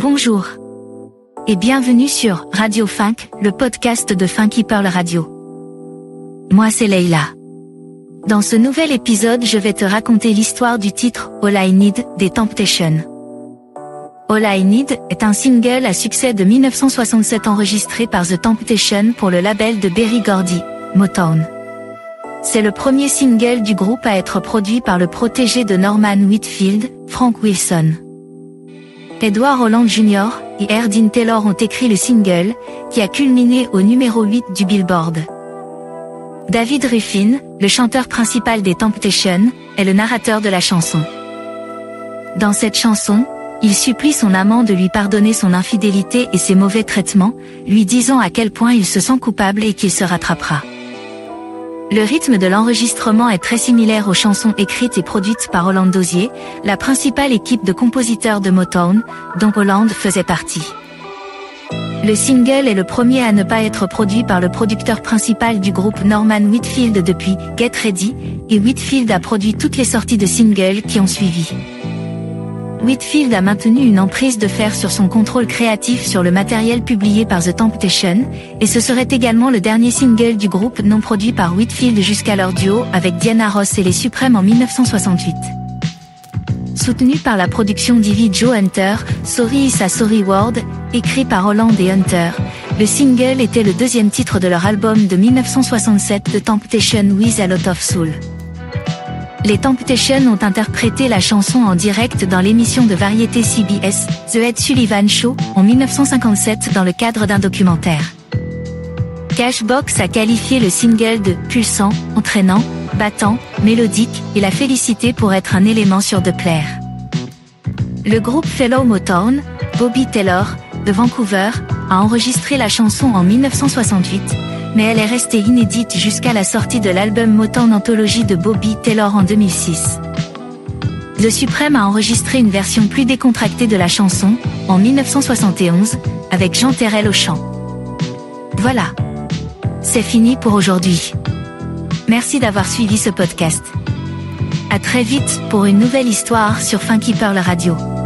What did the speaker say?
Bonjour. Et bienvenue sur Radio Funk, le podcast de Funky Pearl Radio. Moi c'est Leila. Dans ce nouvel épisode je vais te raconter l'histoire du titre All I Need des Temptations. All I Need est un single à succès de 1967 enregistré par The Temptation pour le label de Berry Gordy, Motown. C'est le premier single du groupe à être produit par le protégé de Norman Whitfield, Frank Wilson. Edward Holland Jr. et Erdin Taylor ont écrit le single, qui a culminé au numéro 8 du Billboard. David Ruffin, le chanteur principal des Temptations, est le narrateur de la chanson. Dans cette chanson, il supplie son amant de lui pardonner son infidélité et ses mauvais traitements, lui disant à quel point il se sent coupable et qu'il se rattrapera. Le rythme de l'enregistrement est très similaire aux chansons écrites et produites par Holland Dozier, la principale équipe de compositeurs de Motown, dont Holland faisait partie. Le single est le premier à ne pas être produit par le producteur principal du groupe Norman Whitfield depuis Get Ready, et Whitfield a produit toutes les sorties de singles qui ont suivi. Whitfield a maintenu une emprise de fer sur son contrôle créatif sur le matériel publié par The Temptation, et ce serait également le dernier single du groupe non produit par Whitfield jusqu'à leur duo avec Diana Ross et les Suprêmes en 1968. Soutenu par la production d'Ivy Joe Hunter, Sorry is a Sorry World, écrit par Holland et Hunter, le single était le deuxième titre de leur album de 1967 The Temptation with a Lot of Soul. Les Temptations ont interprété la chanson en direct dans l'émission de variété CBS, The Ed Sullivan Show, en 1957 dans le cadre d'un documentaire. Cashbox a qualifié le single de pulsant, entraînant, battant, mélodique et l'a félicité pour être un élément sur de clair. Le groupe Fellow Motown, Bobby Taylor, de Vancouver, a enregistré la chanson en 1968, mais elle est restée inédite jusqu'à la sortie de l'album Motown Anthology de Bobby Taylor en 2006. The Supreme a enregistré une version plus décontractée de la chanson, en 1971, avec Jean Terrell au chant. Voilà. C'est fini pour aujourd'hui. Merci d'avoir suivi ce podcast. À très vite pour une nouvelle histoire sur Funky Pearl Radio.